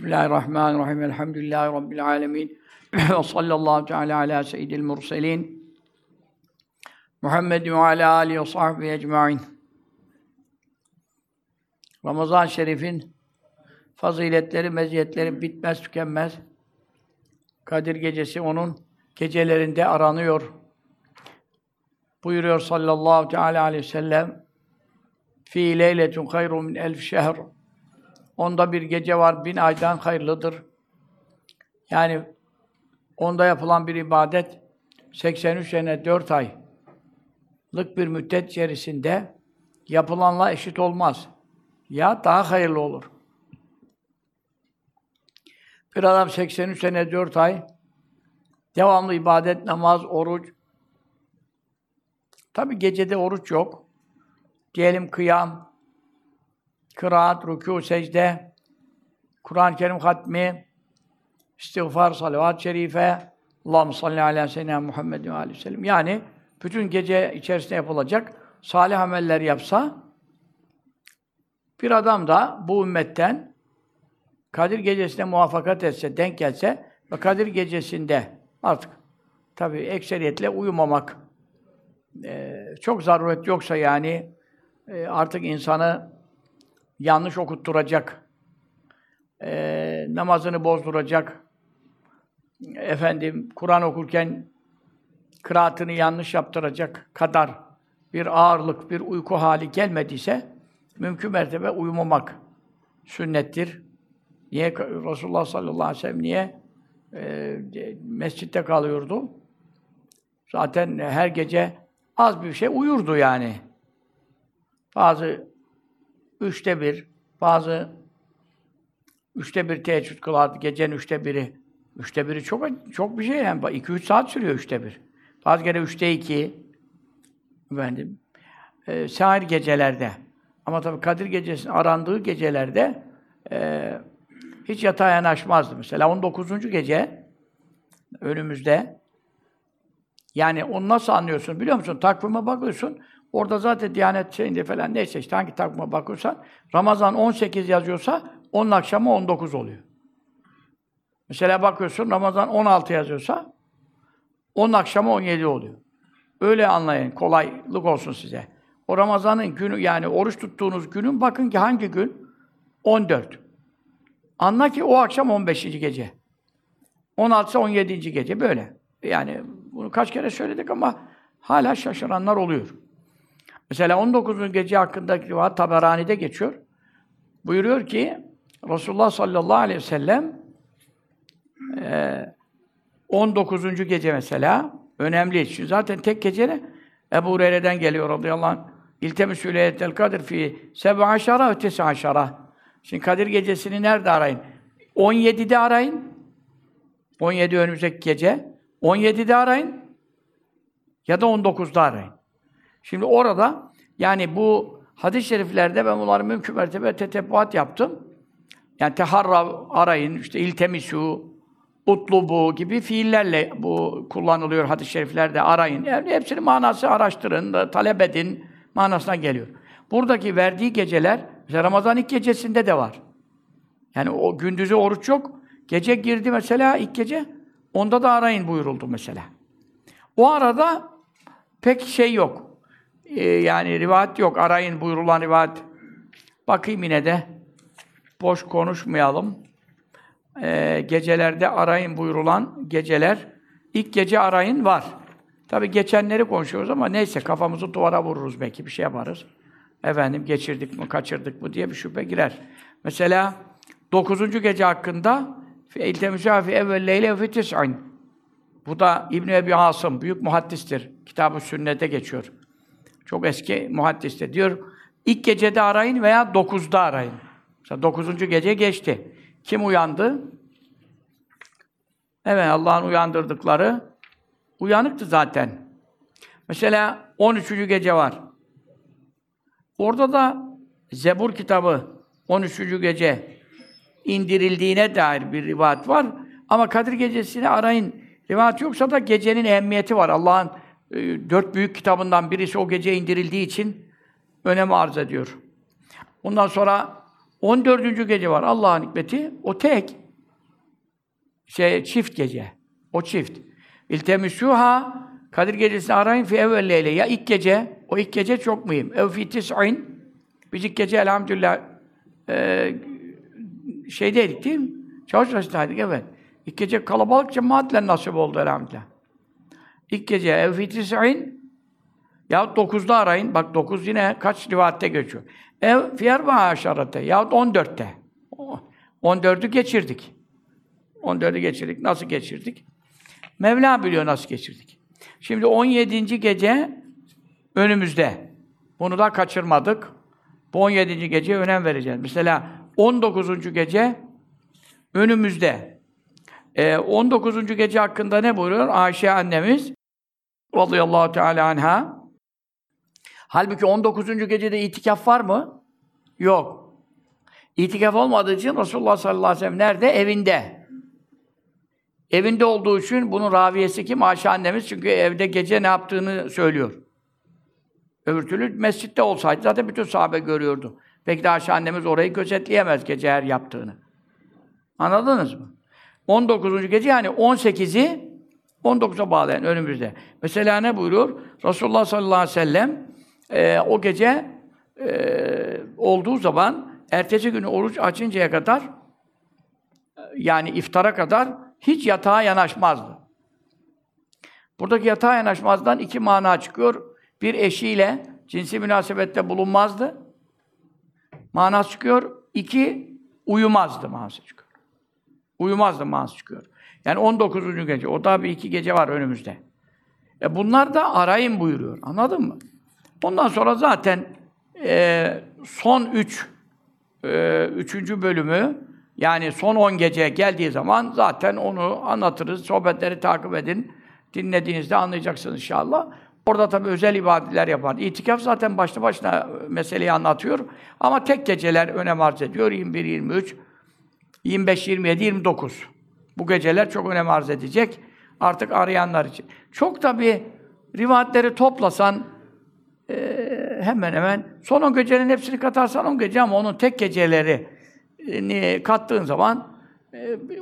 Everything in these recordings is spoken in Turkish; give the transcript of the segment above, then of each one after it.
Bismillahirrahmanirrahim. Elhamdülillahi Rabbil alemin. ve sallallahu teala ala seyyidil murselin. Muhammed ve ala alihi ve sahbihi ecmaîn. Ramazan Şerif'in faziletleri, meziyetleri bitmez, tükenmez. Kadir Gecesi onun gecelerinde aranıyor. Buyuruyor sallallahu teala aleyhi ve sellem Fi leyletun hayrun min elf şehr Onda bir gece var, bin aydan hayırlıdır. Yani onda yapılan bir ibadet 83 sene 4 aylık bir müddet içerisinde yapılanla eşit olmaz. Ya daha hayırlı olur. Bir adam 83 sene 4 ay devamlı ibadet, namaz, oruç. Tabi gecede oruç yok. Diyelim kıyam, kıraat, rükû, secde, Kur'an-ı Kerim hatmi, istiğfar, salavat-ı şerife, Allahümme salli ala seyyidina Muhammed ve aleyhi ve sellem. Yani bütün gece içerisinde yapılacak salih ameller yapsa, bir adam da bu ümmetten Kadir Gecesi'ne muvaffakat etse, denk gelse ve Kadir Gecesi'nde artık tabii ekseriyetle uyumamak e, çok zaruret yoksa yani e, artık insanı yanlış okutturacak, e, namazını bozduracak, efendim Kur'an okurken kıraatını yanlış yaptıracak kadar bir ağırlık, bir uyku hali gelmediyse mümkün mertebe uyumamak sünnettir. Niye Resulullah sallallahu aleyhi ve sellem niye e, mescitte kalıyordu? Zaten her gece az bir şey uyurdu yani. Bazı üçte bir, bazı üçte bir teheccüd kılardı, gecenin üçte biri. Üçte biri çok çok bir şey yani. iki üç saat sürüyor üçte bir. Bazı kere üçte iki. Efendim. E, sahir gecelerde. Ama tabii Kadir Gecesi'nin arandığı gecelerde e, hiç yatağa yanaşmazdı. Mesela 19. gece önümüzde yani onu nasıl anlıyorsun biliyor musun? Takvime bakıyorsun. Orada zaten Diyanet şeyinde falan neyse işte hangi takvime bakıyorsan Ramazan 18 yazıyorsa onun akşamı 19 oluyor. Mesela bakıyorsun Ramazan 16 yazıyorsa onun akşamı 17 oluyor. Öyle anlayın. Kolaylık olsun size. O Ramazan'ın günü yani oruç tuttuğunuz günün bakın ki hangi gün? 14. Anla ki o akşam 15. gece. 16 17. gece böyle. Yani bunu kaç kere söyledik ama hala şaşıranlar oluyor. Mesela 19. gece hakkındaki rivayet Taberani'de geçiyor. Buyuruyor ki Resulullah sallallahu aleyhi ve sellem 19. gece mesela önemli. Çünkü zaten tek gece? Ebu Hureyre'den geliyor radıyallahu anh. İltemisü leyletel kadir fi sebe aşara ötesi aşara. Şimdi Kadir gecesini nerede arayın? 17'de arayın. 17 önümüzdeki gece. 17'de arayın. Ya da 19'da arayın. Şimdi orada yani bu hadis-i şeriflerde ben bunları mümkün mertebe tetebbuat yaptım. Yani teharra arayın, işte iltemisu, utlubu gibi fiillerle bu kullanılıyor hadis-i şeriflerde arayın. Yani hepsinin manası araştırın, talep edin manasına geliyor. Buradaki verdiği geceler, mesela Ramazan ilk gecesinde de var. Yani o gündüzü oruç yok. Gece girdi mesela ilk gece, onda da arayın buyuruldu mesela. O arada pek şey yok e, yani rivayet yok. Arayın buyurulan rivayet. Bakayım yine de. Boş konuşmayalım. E, gecelerde arayın buyurulan geceler. ilk gece arayın var. Tabi geçenleri konuşuyoruz ama neyse kafamızı duvara vururuz belki bir şey yaparız. Efendim geçirdik mi, kaçırdık mı diye bir şüphe girer. Mesela dokuzuncu gece hakkında İltemüsâfi evvel leyle tis'in. Bu da İbn Ebi Asım, büyük muhaddistir. Kitab-ı Sünnet'e geçiyor. Çok eski muhaddiste diyor. İlk gecede arayın veya dokuzda arayın. Mesela dokuzuncu gece geçti. Kim uyandı? Evet, Allah'ın uyandırdıkları uyanıktı zaten. Mesela 13. gece var. Orada da Zebur kitabı 13. gece indirildiğine dair bir rivayet var. Ama Kadir gecesini arayın. Rivayet yoksa da gecenin ehemmiyeti var. Allah'ın dört büyük kitabından birisi o gece indirildiği için önem arz ediyor. Ondan sonra 14. gece var Allah'ın hikmeti. O tek. Şey, çift gece. O çift. İltemisûhâ Kadir gecesini arayın fi evvel leyle. Ya ilk gece, o ilk gece çok mühim. Ev fi tis'in. Biz ilk gece elhamdülillah e, şeydeydik değil mi? Çavuşbaşı'ndaydık, evet. İlk gece kalabalık cemaatle nasip oldu elhamdülillah. İlk gece ev fi tis'in yahut dokuzda arayın. Bak dokuz yine kaç rivayette geçiyor. Ev fiyerba aşarete yahut on dörtte. On dördü geçirdik. On dördü geçirdik. Nasıl geçirdik? Mevla biliyor nasıl geçirdik. Şimdi 17. gece önümüzde. Bunu da kaçırmadık. Bu 17. geceye önem vereceğiz. Mesela 19. gece önümüzde. Ee, 19. gece hakkında ne buyuruyor? Ayşe annemiz radıyallahu teala anha Halbuki 19. gecede itikaf var mı? Yok. İtikaf olmadığı için Resulullah sallallahu aleyhi ve sellem nerede? Evinde. Evinde olduğu için bunun raviyesi kim? Ayşe annemiz çünkü evde gece ne yaptığını söylüyor. Öbür türlü mescitte olsaydı zaten bütün sahabe görüyordu. Peki de Ayşe annemiz orayı gözetleyemez gece her yaptığını. Anladınız mı? 19. gece yani 18'i 19'a bağlayan önümüzde. Mesela ne buyuruyor? Resulullah sallallahu aleyhi ve sellem e, o gece e, olduğu zaman ertesi günü oruç açıncaya kadar yani iftara kadar hiç yatağa yanaşmazdı. Buradaki yatağa yanaşmazdan iki mana çıkıyor. Bir eşiyle cinsi münasebette bulunmazdı. Manası çıkıyor. İki, uyumazdı manası çıkıyor. Uyumazdı manası çıkıyor. Yani 19. gece. O da bir iki gece var önümüzde. E bunlar da arayın buyuruyor. Anladın mı? Ondan sonra zaten e, son üç, e, üçüncü bölümü yani son on gece geldiği zaman zaten onu anlatırız. Sohbetleri takip edin. Dinlediğinizde anlayacaksınız inşallah. Orada tabii özel ibadetler yapar. İtikaf zaten başlı başına meseleyi anlatıyor. Ama tek geceler önem arz ediyor. 21, 23, 25, 27, 29. Bu geceler çok önem arz edecek. Artık arayanlar için. Çok tabii rivayetleri toplasan e, hemen hemen son 10 gecenin hepsini katarsan 10 gece ama onun tek geceleri kattığın zaman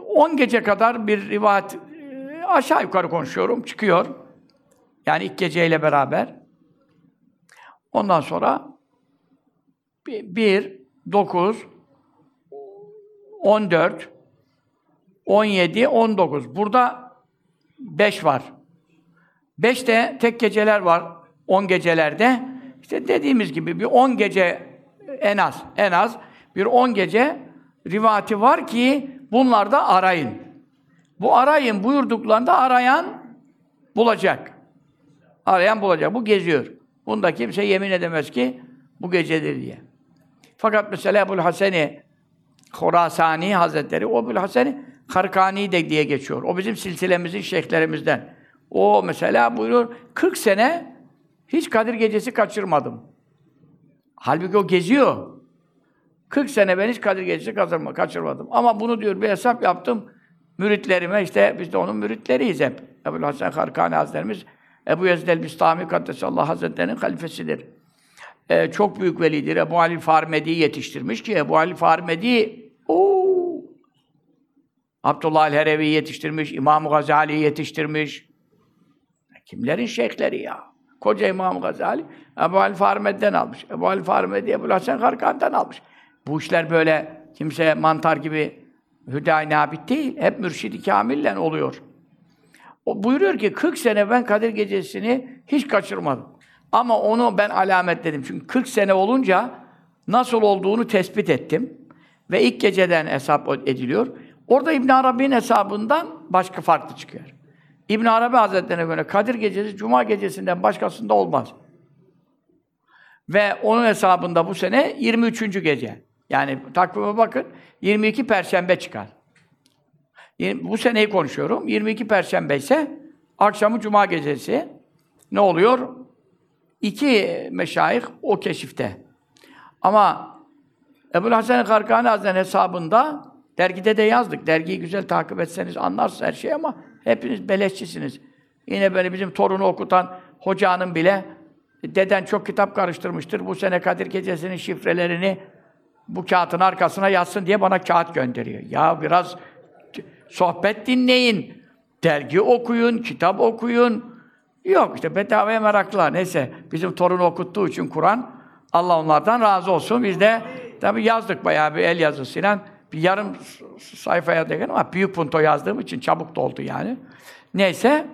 10 gece kadar bir rivayet aşağı yukarı konuşuyorum, çıkıyor. Yani ilk geceyle beraber. Ondan sonra 1, 9, 14, 17, 19. Burada 5 var. 5 de tek geceler var 10 gecelerde. İşte dediğimiz gibi bir 10 gece en az, en az bir 10 gece rivati var ki bunlarda arayın. Bu arayın buyurduklarında arayan bulacak. Arayan bulacak. Bu geziyor. Bunda kimse yemin edemez ki bu gecedir diye. Fakat mesela Ebu'l Haseni Horasani Hazretleri, o Haseni Karkani de diye geçiyor. O bizim silsilemizin şeyhlerimizden. O mesela buyuruyor, 40 sene hiç Kadir Gecesi kaçırmadım. Halbuki o geziyor. 40 sene ben hiç Kadir Gecesi kaçırmadım. Ama bunu diyor bir hesap yaptım. Müritlerime işte biz de onun müritleriyiz hep. Ebu Hasan Karkani Hazretlerimiz Ebu Yezid el-Bistami Kaddesallahu Hazretleri'nin halifesidir. Ee, çok büyük velidir. Ebu Ali Farmedi'yi yetiştirmiş ki Ebu Ali Farmedi ooo Abdullah el-Herevi'yi yetiştirmiş, İmam Gazali'yi yetiştirmiş. Kimlerin şeyhleri ya? Koca İmam Gazali Ebu Ali Farmedi'den almış. Ebu Ali Farmedi Ebu Hasan Karkani'den almış. Bu işler böyle kimse mantar gibi hüdayi nabit değil. Hep mürşidi kamillen oluyor. O buyuruyor ki 40 sene ben Kadir Gecesi'ni hiç kaçırmadım. Ama onu ben alametledim. Çünkü 40 sene olunca nasıl olduğunu tespit ettim. Ve ilk geceden hesap ediliyor. Orada İbn Arabi'nin hesabından başka farklı çıkıyor. İbn Arabi Hazretleri'ne göre Kadir Gecesi Cuma gecesinden başkasında olmaz. Ve onun hesabında bu sene 23. gece. Yani takvime bakın 22 perşembe çıkar. Bu seneyi konuşuyorum. 22 perşembe ise akşamı cuma gecesi ne oluyor? İki meşayih o keşifte. Ama Ebu Hasan Karkani Hazretleri'nin hesabında dergide de yazdık. Dergiyi güzel takip etseniz anlarsınız her şeyi ama hepiniz beleşçisiniz. Yine böyle bizim torunu okutan hocanın bile deden çok kitap karıştırmıştır. Bu sene Kadir Gecesi'nin şifrelerini bu kağıtın arkasına yatsın diye bana kağıt gönderiyor. Ya biraz sohbet dinleyin, dergi okuyun, kitap okuyun. Yok işte bedavaya meraklılar. Neyse bizim torunu okuttuğu için Kur'an Allah onlardan razı olsun. Biz de tabii yazdık bayağı bir el yazısıyla bir yarım sayfaya değil ama büyük punto yazdığım için çabuk doldu yani. Neyse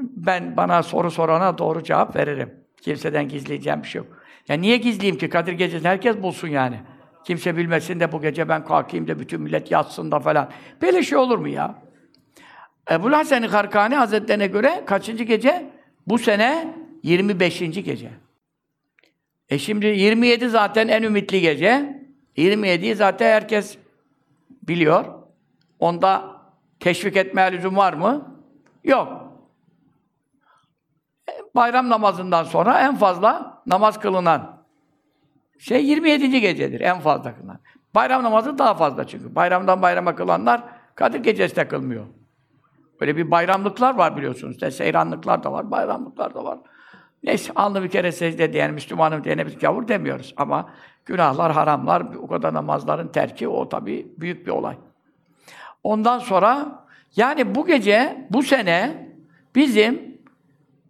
ben bana soru sorana doğru cevap veririm. Kimseden gizleyeceğim bir şey yok. Ya niye gizleyeyim ki? Kadir Gecesi'ni herkes bulsun yani. Kimse bilmesin de bu gece ben kalkayım da bütün millet yatsın da falan. Böyle şey olur mu ya? Ebu Hasan-ı Karkani Hazretlerine göre kaçıncı gece? Bu sene 25. gece. E şimdi 27 zaten en ümitli gece. 27'yi zaten herkes biliyor. Onda teşvik etmeye lüzum var mı? Yok. E, bayram namazından sonra en fazla namaz kılınan şey 27. gecedir en fazla kılınan. Bayram namazı daha fazla çünkü. Bayramdan bayrama kılanlar Kadir gecesi de kılmıyor. Böyle bir bayramlıklar var biliyorsunuz. İşte seyranlıklar da var, bayramlıklar da var. Neyse, alnı bir kere secde diyen, Müslümanım diyene biz gavur demiyoruz. Ama günahlar, haramlar, o kadar namazların terki, o tabii büyük bir olay. Ondan sonra, yani bu gece, bu sene bizim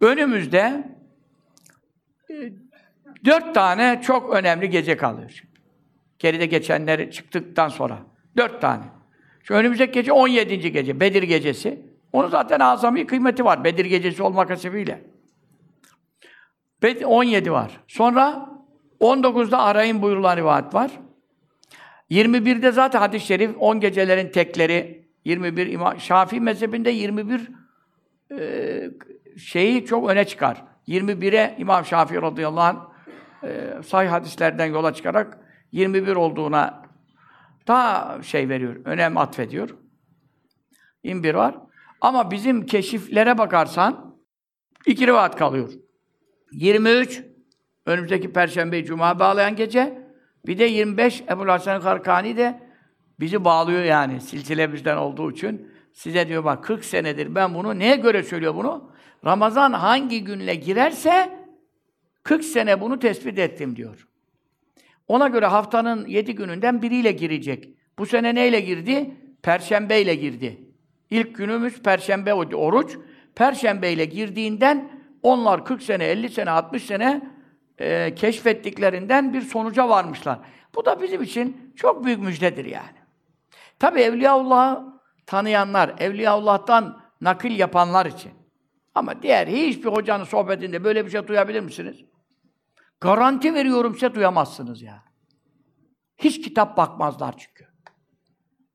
önümüzde e, dört tane çok önemli gece kalıyor. Geride geçenleri çıktıktan sonra. Dört tane. Şu önümüzdeki gece 17. gece, Bedir gecesi. Onun zaten azami kıymeti var. Bedir gecesi olmak hasebiyle. 17 var. Sonra 19'da arayın buyurulan rivayet var. 21'de zaten hadis-i şerif 10 gecelerin tekleri 21 İmam Şafii mezhebinde 21 e, şeyi çok öne çıkar. 21'e İmam Şafii radıyallahu anh e, sahih hadislerden yola çıkarak 21 olduğuna daha şey veriyor, önem atfediyor. 21 var. Ama bizim keşiflere bakarsan iki rivayet kalıyor. 23 önümüzdeki perşembe cuma bağlayan gece. Bir de 25 Ebu Hasan Karkani de bizi bağlıyor yani silsilemizden olduğu için. Size diyor bak 40 senedir ben bunu neye göre söylüyor bunu? Ramazan hangi günle girerse 40 sene bunu tespit ettim diyor. Ona göre haftanın 7 gününden biriyle girecek. Bu sene neyle girdi? Perşembe ile girdi. İlk günümüz Perşembe oruç. Perşembe ile girdiğinden onlar 40 sene, 50 sene, 60 sene e, keşfettiklerinden bir sonuca varmışlar. Bu da bizim için çok büyük müjdedir yani. Tabi Evliyaullah'ı tanıyanlar, Evliyaullah'tan nakil yapanlar için. Ama diğer hiçbir hocanın sohbetinde böyle bir şey duyabilir misiniz? Garanti veriyorum size duyamazsınız ya. Hiç kitap bakmazlar çünkü.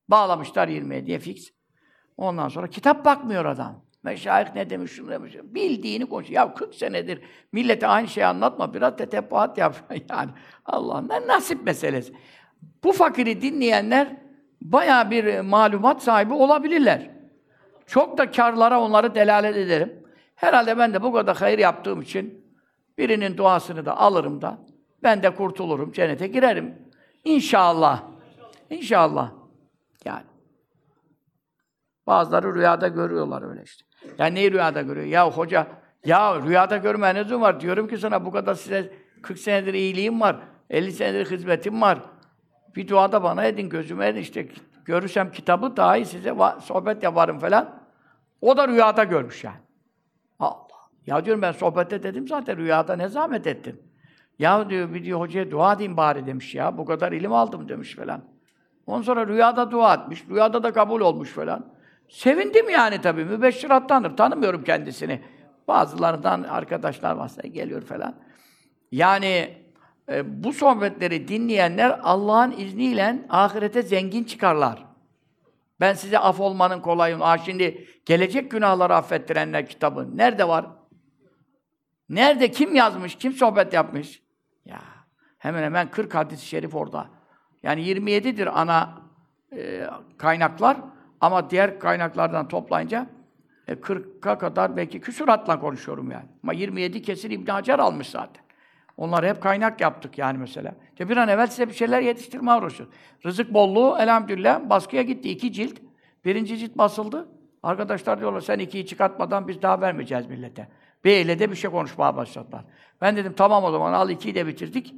Bağlamışlar 20'ye diye fix. Ondan sonra kitap bakmıyor adam. Meşayih ne demiş, şunu demiş. Bildiğini konuşuyor. Ya 40 senedir millete aynı şeyi anlatma. Biraz tetebbuat yap. yani Allah'ın nasip meselesi. Bu fakiri dinleyenler baya bir malumat sahibi olabilirler. Çok da karlara onları delalet ederim. Herhalde ben de bu kadar hayır yaptığım için birinin duasını da alırım da ben de kurtulurum, cennete girerim. İnşallah. İnşallah. Yani. Bazıları rüyada görüyorlar öyle işte. Ya neyi rüyada görüyor? Ya hoca, ya rüyada görme ne var? Diyorum ki sana bu kadar size 40 senedir iyiliğim var, 50 senedir hizmetim var. Bir dua da bana edin, gözüme edin işte. Görürsem kitabı daha iyi size sohbet yaparım falan. O da rüyada görmüş yani. Allah. Ya diyorum ben sohbette dedim zaten rüyada ne zahmet ettin. Ya diyor bir diyor hocaya dua edeyim bari demiş ya. Bu kadar ilim aldım demiş falan. Ondan sonra rüyada dua etmiş. Rüyada da kabul olmuş falan. Sevindim yani tabii. Mübeşşirattandır. Tanımıyorum kendisini. Bazılarından arkadaşlar varsa geliyor falan. Yani e, bu sohbetleri dinleyenler Allah'ın izniyle ahirete zengin çıkarlar. Ben size af olmanın kolayım. Aa şimdi gelecek günahları affettirenler kitabı nerede var? Nerede? Kim yazmış? Kim sohbet yapmış? Ya hemen hemen 40 hadis-i şerif orada. Yani 27'dir ana e, kaynaklar. Ama diğer kaynaklardan toplayınca e, 40'a kadar belki küsuratla konuşuyorum yani. Ama 27 kesin İbn Hacer almış zaten. Onları hep kaynak yaptık yani mesela. İşte bir an evvel size bir şeyler yetiştirme uğraşıyoruz. Rızık bolluğu elhamdülillah baskıya gitti. iki cilt. Birinci cilt basıldı. Arkadaşlar diyorlar sen ikiyi çıkartmadan biz daha vermeyeceğiz millete. Beyle de bir şey konuşmaya başladılar. Ben dedim tamam o zaman al ikiyi de bitirdik.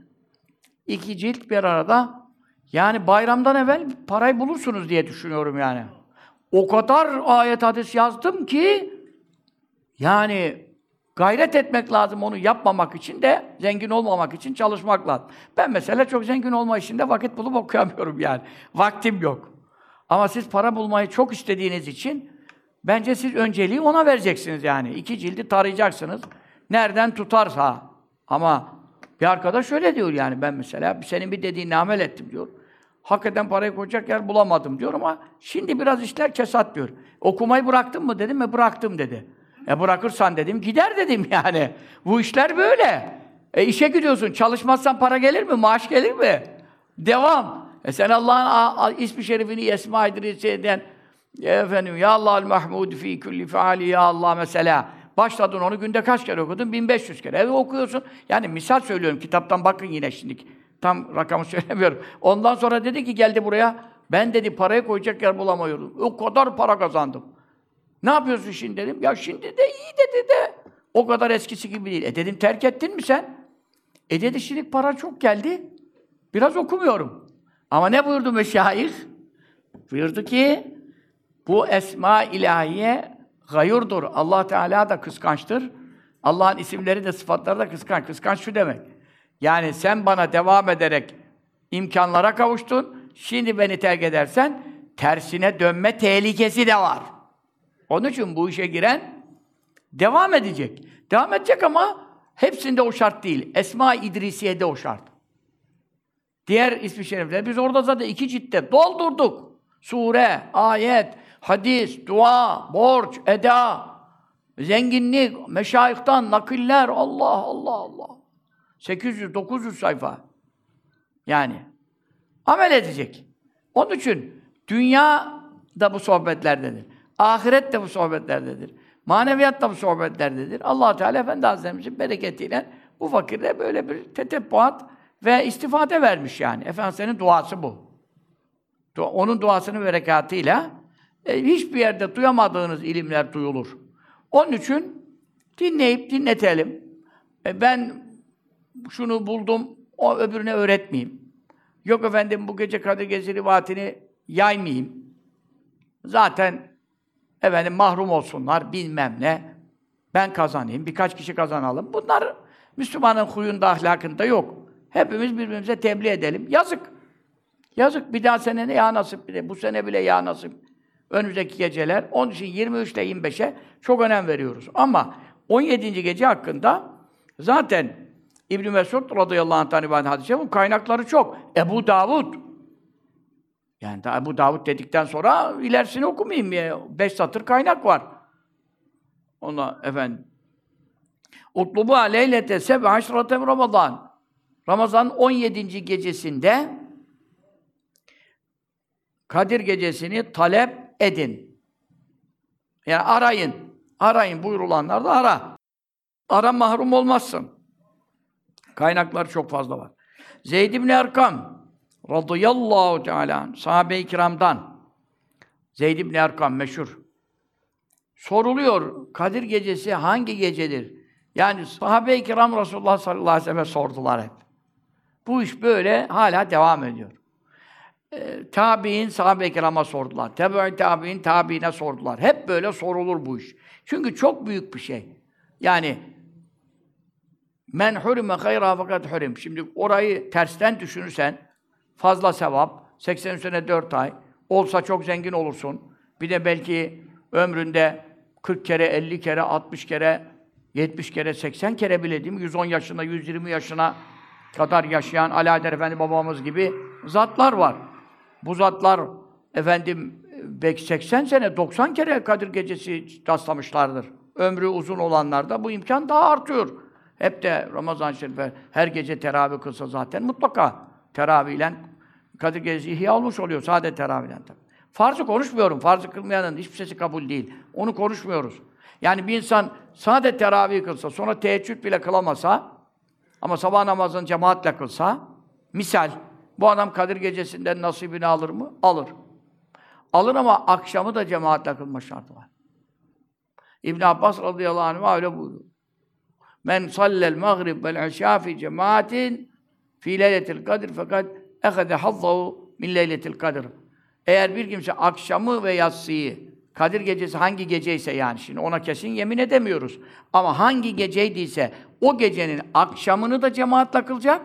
İki cilt bir arada Yani bayramdan evvel parayı bulursunuz diye düşünüyorum yani. O kadar ayet hadis yazdım ki yani gayret etmek lazım onu yapmamak için de zengin olmamak için çalışmak lazım. Ben mesela çok zengin olma işinde vakit bulup okuyamıyorum yani. Vaktim yok. Ama siz para bulmayı çok istediğiniz için bence siz önceliği ona vereceksiniz yani. İki cildi tarayacaksınız. Nereden tutarsa. Ama bir arkadaş şöyle diyor yani ben mesela senin bir dediğinle amel ettim diyor. Hakikaten parayı koyacak yer bulamadım diyor ama şimdi biraz işler kesat diyor. Okumayı bıraktın mı dedim mi bıraktım dedi. E bırakırsan dedim gider dedim yani. Bu işler böyle. E işe gidiyorsun çalışmazsan para gelir mi? Maaş gelir mi? Devam. E sen Allah'ın ismi şerifini Esma İdrisiye'den e efendim ya Allah'ül Mahmud fi kulli faali ya Allah mesela. Başladın onu günde kaç kere okudun? 1500 kere. Evet okuyorsun. Yani misal söylüyorum. Kitaptan bakın yine şimdi. Tam rakamı söylemiyorum. Ondan sonra dedi ki geldi buraya. Ben dedi parayı koyacak yer bulamıyorum. O kadar para kazandım. Ne yapıyorsun şimdi dedim. Ya şimdi de iyi dedi de. O kadar eskisi gibi değil. E dedim terk ettin mi sen? E dedi şimdi para çok geldi. Biraz okumuyorum. Ama ne buyurdu meşayih? Buyurdu ki bu esma ilahiye gayurdur. Allah Teala da kıskançtır. Allah'ın isimleri de sıfatları da kıskanç. Kıskanç şu demek. Yani sen bana devam ederek imkanlara kavuştun. Şimdi beni terk edersen tersine dönme tehlikesi de var. Onun için bu işe giren devam edecek. Devam edecek ama hepsinde o şart değil. Esma-i İdrisiye'de o şart. Diğer ismi şerifler. Biz orada zaten iki ciltte doldurduk. Sure, ayet, hadis, dua, borç, eda, zenginlik, meşayihtan, nakiller, Allah, Allah, Allah. 800-900 sayfa. Yani. Amel edecek. Onun için dünya da bu sohbetlerdedir. Ahiret de bu sohbetlerdedir. Maneviyat da bu sohbetlerdedir. allah Teala Efendi Hazretlerimizin bereketiyle bu fakirde böyle bir tetebbuat ve istifade vermiş yani. Efendimiz'in duası bu. Onun duasının berekatıyla e, hiçbir yerde duyamadığınız ilimler duyulur. Onun için dinleyip dinletelim. E, ben şunu buldum, o öbürüne öğretmeyeyim. Yok efendim bu gece Kadir Gezi rivatini yaymayayım. Zaten efendim mahrum olsunlar, bilmem ne. Ben kazanayım, birkaç kişi kazanalım. Bunlar Müslümanın huyunda, ahlakında yok. Hepimiz birbirimize tebliğ edelim. Yazık. Yazık. Bir daha sene ne ya nasip bile. Bu sene bile ya nasip. Önümüzdeki geceler. Onun için 23 ile 25'e çok önem veriyoruz. Ama 17. gece hakkında zaten İbn Mesud radıyallahu anh hadis-i bu kaynakları çok. Ebu Davud yani da Ebu Davud dedikten sonra ilerisini okumayayım ya. Beş satır kaynak var. Ona efendim. Utlubu leylete seb'e aşratem Ramazan. Ramazan 17. gecesinde Kadir gecesini talep edin. Yani arayın. Arayın buyurulanlar da ara. Ara mahrum olmazsın. Kaynaklar çok fazla var. Zeyd ibn Erkam radıyallahu teala sahabe-i kiramdan Zeyd ibn Erkam meşhur. Soruluyor Kadir gecesi hangi gecedir? Yani sahabe-i kiram Resulullah sallallahu aleyhi ve sellem sordular hep. Bu iş böyle hala devam ediyor. Ee, tabi'in sahabe-i kirama sordular. Tebe-i tabi'in tabi'ine sordular. Hep böyle sorulur bu iş. Çünkü çok büyük bir şey. Yani men hurime hayra fakat hurim. Şimdi orayı tersten düşünürsen fazla sevap, 80 sene 4 ay olsa çok zengin olursun. Bir de belki ömründe 40 kere, 50 kere, 60 kere, 70 kere, 80 kere bile değil mi? 110 yaşına, 120 yaşına kadar yaşayan Alaeddin Efendi babamız gibi zatlar var. Bu zatlar efendim belki 80 sene, 90 kere Kadir Gecesi rastlamışlardır. Ömrü uzun olanlarda bu imkan daha artıyor. Hep de Ramazan Şerife her gece teravih kılsa zaten mutlaka teravihle Kadir Gecesi ihya olmuş oluyor sade teravihle tabii. Farzı konuşmuyorum. Farzı kılmayanın hiçbir sesi kabul değil. Onu konuşmuyoruz. Yani bir insan sade teravih kılsa, sonra teheccüd bile kılamasa ama sabah namazını cemaatle kılsa, misal, bu adam Kadir Gecesi'nden nasibini alır mı? Alır. Alır ama akşamı da cemaatle kılma şartı var. İbn Abbas radıyallahu anh öyle buyuruyor. Men sallel maghrib vel işâ fi cemaatin fi leyletil kadir fakat ehade hazzahu min leyletil kadir. Eğer bir kimse akşamı ve yatsıyı Kadir gecesi hangi geceyse yani şimdi ona kesin yemin edemiyoruz. Ama hangi geceydiyse o gecenin akşamını da cemaatle kılacak.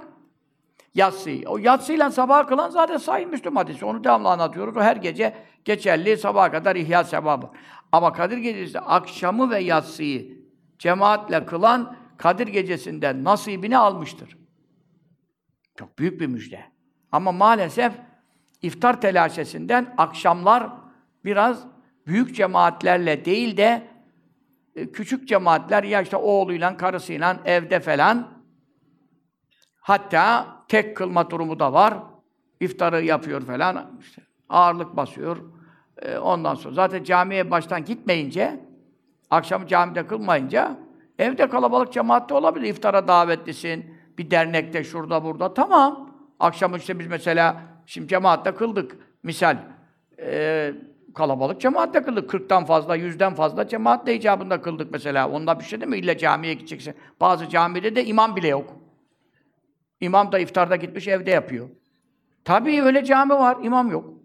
Yatsıyı. O yatsıyla sabah kılan zaten sahih Müslüm hadisi. Onu devamlı anlatıyoruz. O her gece geçerli sabaha kadar ihya sevabı. Ama Kadir gecesi akşamı ve yatsıyı cemaatle kılan Kadir gecesinden nasibini almıştır. Çok büyük bir müjde. Ama maalesef iftar telaşesinden akşamlar biraz büyük cemaatlerle değil de e, küçük cemaatler ya işte oğluyla, karısıyla evde falan hatta tek kılma durumu da var. İftarı yapıyor falan. işte ağırlık basıyor. E, ondan sonra zaten camiye baştan gitmeyince akşam camide kılmayınca evde kalabalık cemaatte olabilir. İftara davetlisin. Bir dernekte şurada burada. Tamam. Akşam işte biz mesela şimdi cemaatte kıldık. Misal e, kalabalık cemaatle kıldık. 40'tan fazla, 100'den fazla cemaatle icabında kıldık mesela. Onda bir şey değil mi? İlla camiye gideceksin. Bazı camide de imam bile yok. İmam da iftarda gitmiş evde yapıyor. Tabii öyle cami var, imam yok.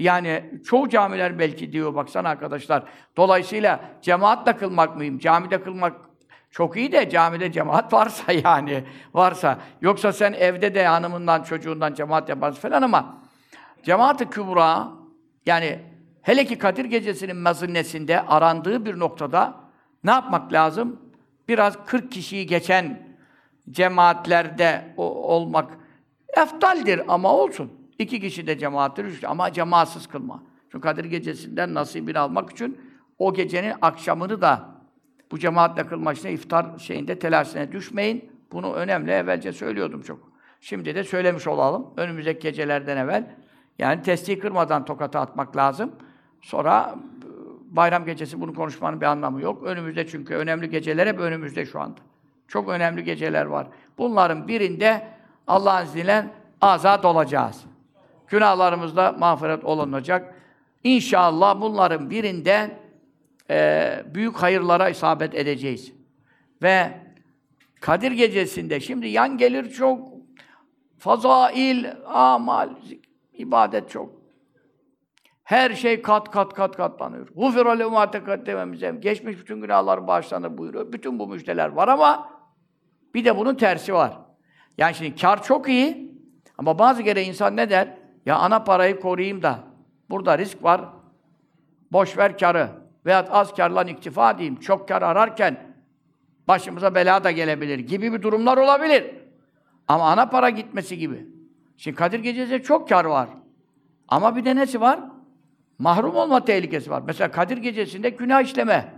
Yani çoğu camiler belki diyor baksana arkadaşlar. Dolayısıyla cemaatle kılmak mıyım? Camide kılmak çok iyi de camide cemaat varsa yani varsa. Yoksa sen evde de hanımından çocuğundan cemaat yaparsın falan ama cemaat-ı kübra yani hele ki Kadir Gecesi'nin mezinnesinde arandığı bir noktada ne yapmak lazım? Biraz 40 kişiyi geçen cemaatlerde olmak eftaldir ama olsun. İki kişi de cemaattir, üç ama cemaatsız kılma. Çünkü Kadir Gecesi'nden nasibini almak için o gecenin akşamını da bu cemaatle kılma için iftar şeyinde telaşına düşmeyin. Bunu önemli, evvelce söylüyordum çok. Şimdi de söylemiş olalım. Önümüzdeki gecelerden evvel. Yani testiyi kırmadan tokatı atmak lazım. Sonra bayram gecesi bunu konuşmanın bir anlamı yok. Önümüzde çünkü önemli geceler hep önümüzde şu anda. Çok önemli geceler var. Bunların birinde Allah'ın izniyle azat olacağız. Günahlarımızda mağfiret olunacak. İnşallah bunların birinde e, büyük hayırlara isabet edeceğiz. Ve Kadir gecesinde şimdi yan gelir çok fazail, amal, ibadet çok. Her şey kat kat kat katlanıyor. Gufira lehu ma tekaddeme Geçmiş bütün günahlar bağışlanır buyuruyor. Bütün bu müjdeler var ama bir de bunun tersi var. Yani şimdi kar çok iyi ama bazı kere insan ne der? Ya ana parayı koruyayım da burada risk var. Boş ver karı. Veyahut az karla iktifa diyeyim. Çok kar ararken başımıza bela da gelebilir gibi bir durumlar olabilir. Ama ana para gitmesi gibi. Şimdi Kadir Gecesi'nde çok kar var. Ama bir de nesi var? Mahrum olma tehlikesi var. Mesela Kadir Gecesi'nde günah işleme.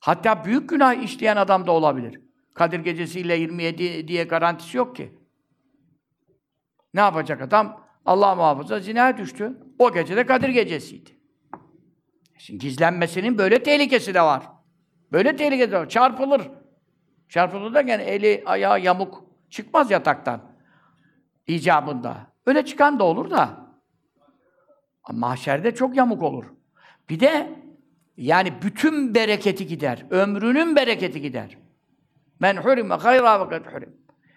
Hatta büyük günah işleyen adam da olabilir. Kadir Gecesi'yle 27 diye garantisi yok ki. Ne yapacak adam? Allah muhafaza zinaya düştü. O gece de Kadir Gecesi'ydi. Şimdi gizlenmesinin böyle tehlikesi de var. Böyle tehlikesi de var. Çarpılır. Çarpılır da yani eli, ayağı yamuk çıkmaz yataktan. icabında. Öyle çıkan da olur da. Mahşerde çok yamuk olur. Bir de yani bütün bereketi gider. Ömrünün bereketi gider. Men hurime hayra ve hurim.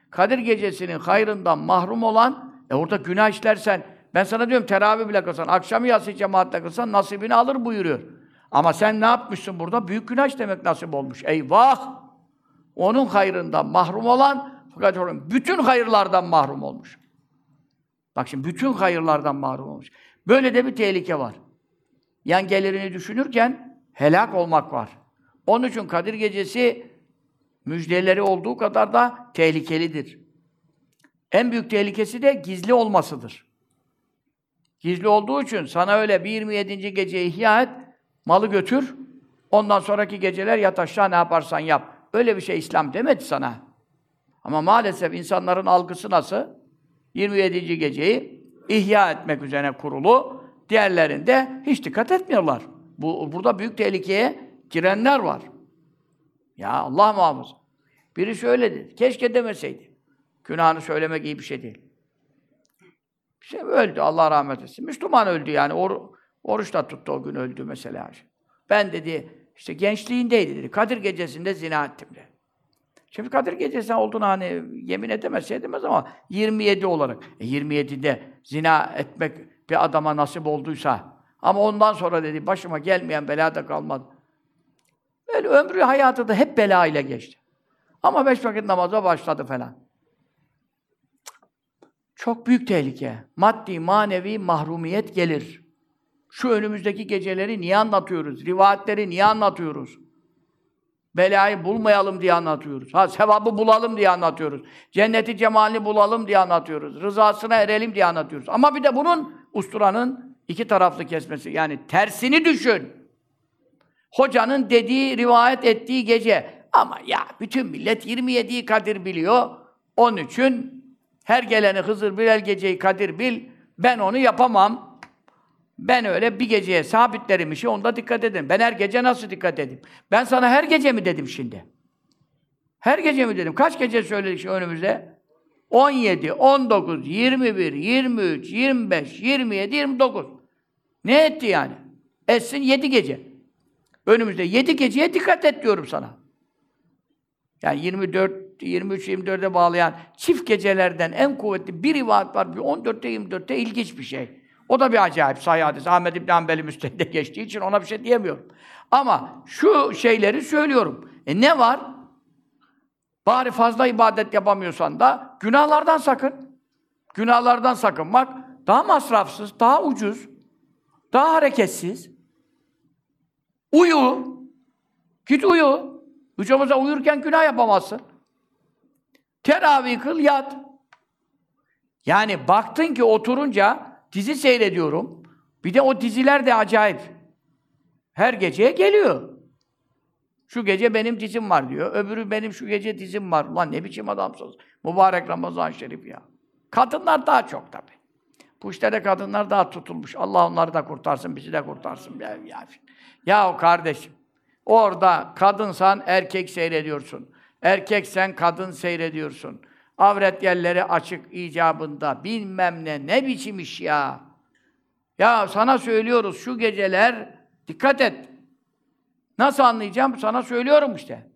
Kadir gecesinin hayrından mahrum olan, e orada günah işlersen, ben sana diyorum teravih bile kılsan, akşam yatsı cemaatle kılsan nasibini alır buyuruyor. Ama sen ne yapmışsın burada? Büyük günah demek nasip olmuş. Eyvah! Onun hayrından mahrum olan, fakat bütün hayırlardan mahrum olmuş. Bak şimdi bütün hayırlardan mahrum olmuş. Böyle de bir tehlike var. Yan gelirini düşünürken helak olmak var. Onun için Kadir Gecesi müjdeleri olduğu kadar da tehlikelidir. En büyük tehlikesi de gizli olmasıdır. Gizli olduğu için sana öyle bir 27. gece ihya et, malı götür, ondan sonraki geceler yat aşağı ne yaparsan yap. Öyle bir şey İslam demedi sana. Ama maalesef insanların algısı nasıl? 27. geceyi ihya etmek üzerine kurulu, diğerlerinde hiç dikkat etmiyorlar. Bu, burada büyük tehlikeye girenler var. Ya Allah muhafaza. Biri şöyle dedi. Keşke demeseydi. Günahını söylemek iyi bir şey değil. İşte öldü. Allah rahmet etsin. Müslüman öldü yani. Or oruç da tuttu o gün öldü mesela. Ben dedi işte gençliğindeydi dedi. Kadir gecesinde zina ettim dedi. Şimdi Kadir Gecesi olduğunu hani yemin edemez, şey edemez ama 27 olarak. E 27'de zina etmek bir adama nasip olduysa ama ondan sonra dedi başıma gelmeyen bela da kalmadı. Böyle ömrü hayatı da hep bela ile geçti. Ama beş vakit namaza başladı falan. Çok büyük tehlike. Maddi, manevi mahrumiyet gelir. Şu önümüzdeki geceleri niye anlatıyoruz? Rivayetleri niye anlatıyoruz? Belayı bulmayalım diye anlatıyoruz. Ha sevabı bulalım diye anlatıyoruz. Cenneti cemalini bulalım diye anlatıyoruz. Rızasına erelim diye anlatıyoruz. Ama bir de bunun usturanın iki taraflı kesmesi. Yani tersini düşün. Hocanın dediği, rivayet ettiği gece. Ama ya bütün millet 27'yi Kadir biliyor. Onun için her geleni Hızır Bilal geceyi Kadir bil. Ben onu yapamam. Ben öyle bir geceye sabitlerim işi, onda dikkat edin. Ben her gece nasıl dikkat edeyim? Ben sana her gece mi dedim şimdi? Her gece mi dedim? Kaç gece söyledik şu önümüzde? 17, 19, 21, 23, 25, 27, 29. Ne etti yani? Etsin 7 gece. Önümüzde 7 geceye dikkat et diyorum sana. Yani 24, 23, 24'e bağlayan çift gecelerden en kuvvetli bir rivayet var. Bir 14'te 24'te ilginç bir şey. O da bir acayip sahih hadis. Ahmed İbn Hanbel'i müstehde geçtiği için ona bir şey diyemiyorum. Ama şu şeyleri söylüyorum. E ne var? Bari fazla ibadet yapamıyorsan da günahlardan sakın. Günahlardan sakınmak daha masrafsız, daha ucuz, daha hareketsiz. Uyu. Git uyu. Hücumuza uyurken günah yapamazsın. Teravih kıl, yat. Yani baktın ki oturunca dizi seyrediyorum. Bir de o diziler de acayip. Her geceye geliyor. Şu gece benim dizim var diyor. Öbürü benim şu gece dizim var. Ulan ne biçim adamsınız. Mübarek Ramazan Şerif ya. Kadınlar daha çok tabi. Bu işlerde kadınlar daha tutulmuş. Allah onları da kurtarsın, bizi de kurtarsın. Ya, ya. ya kardeşim, orada kadınsan erkek seyrediyorsun. Erkeksen kadın seyrediyorsun. Avret yerleri açık icabında. Bilmem ne, ne biçim iş ya. Ya sana söylüyoruz şu geceler, dikkat et. Nasıl anlayacağım? Sana söylüyorum işte.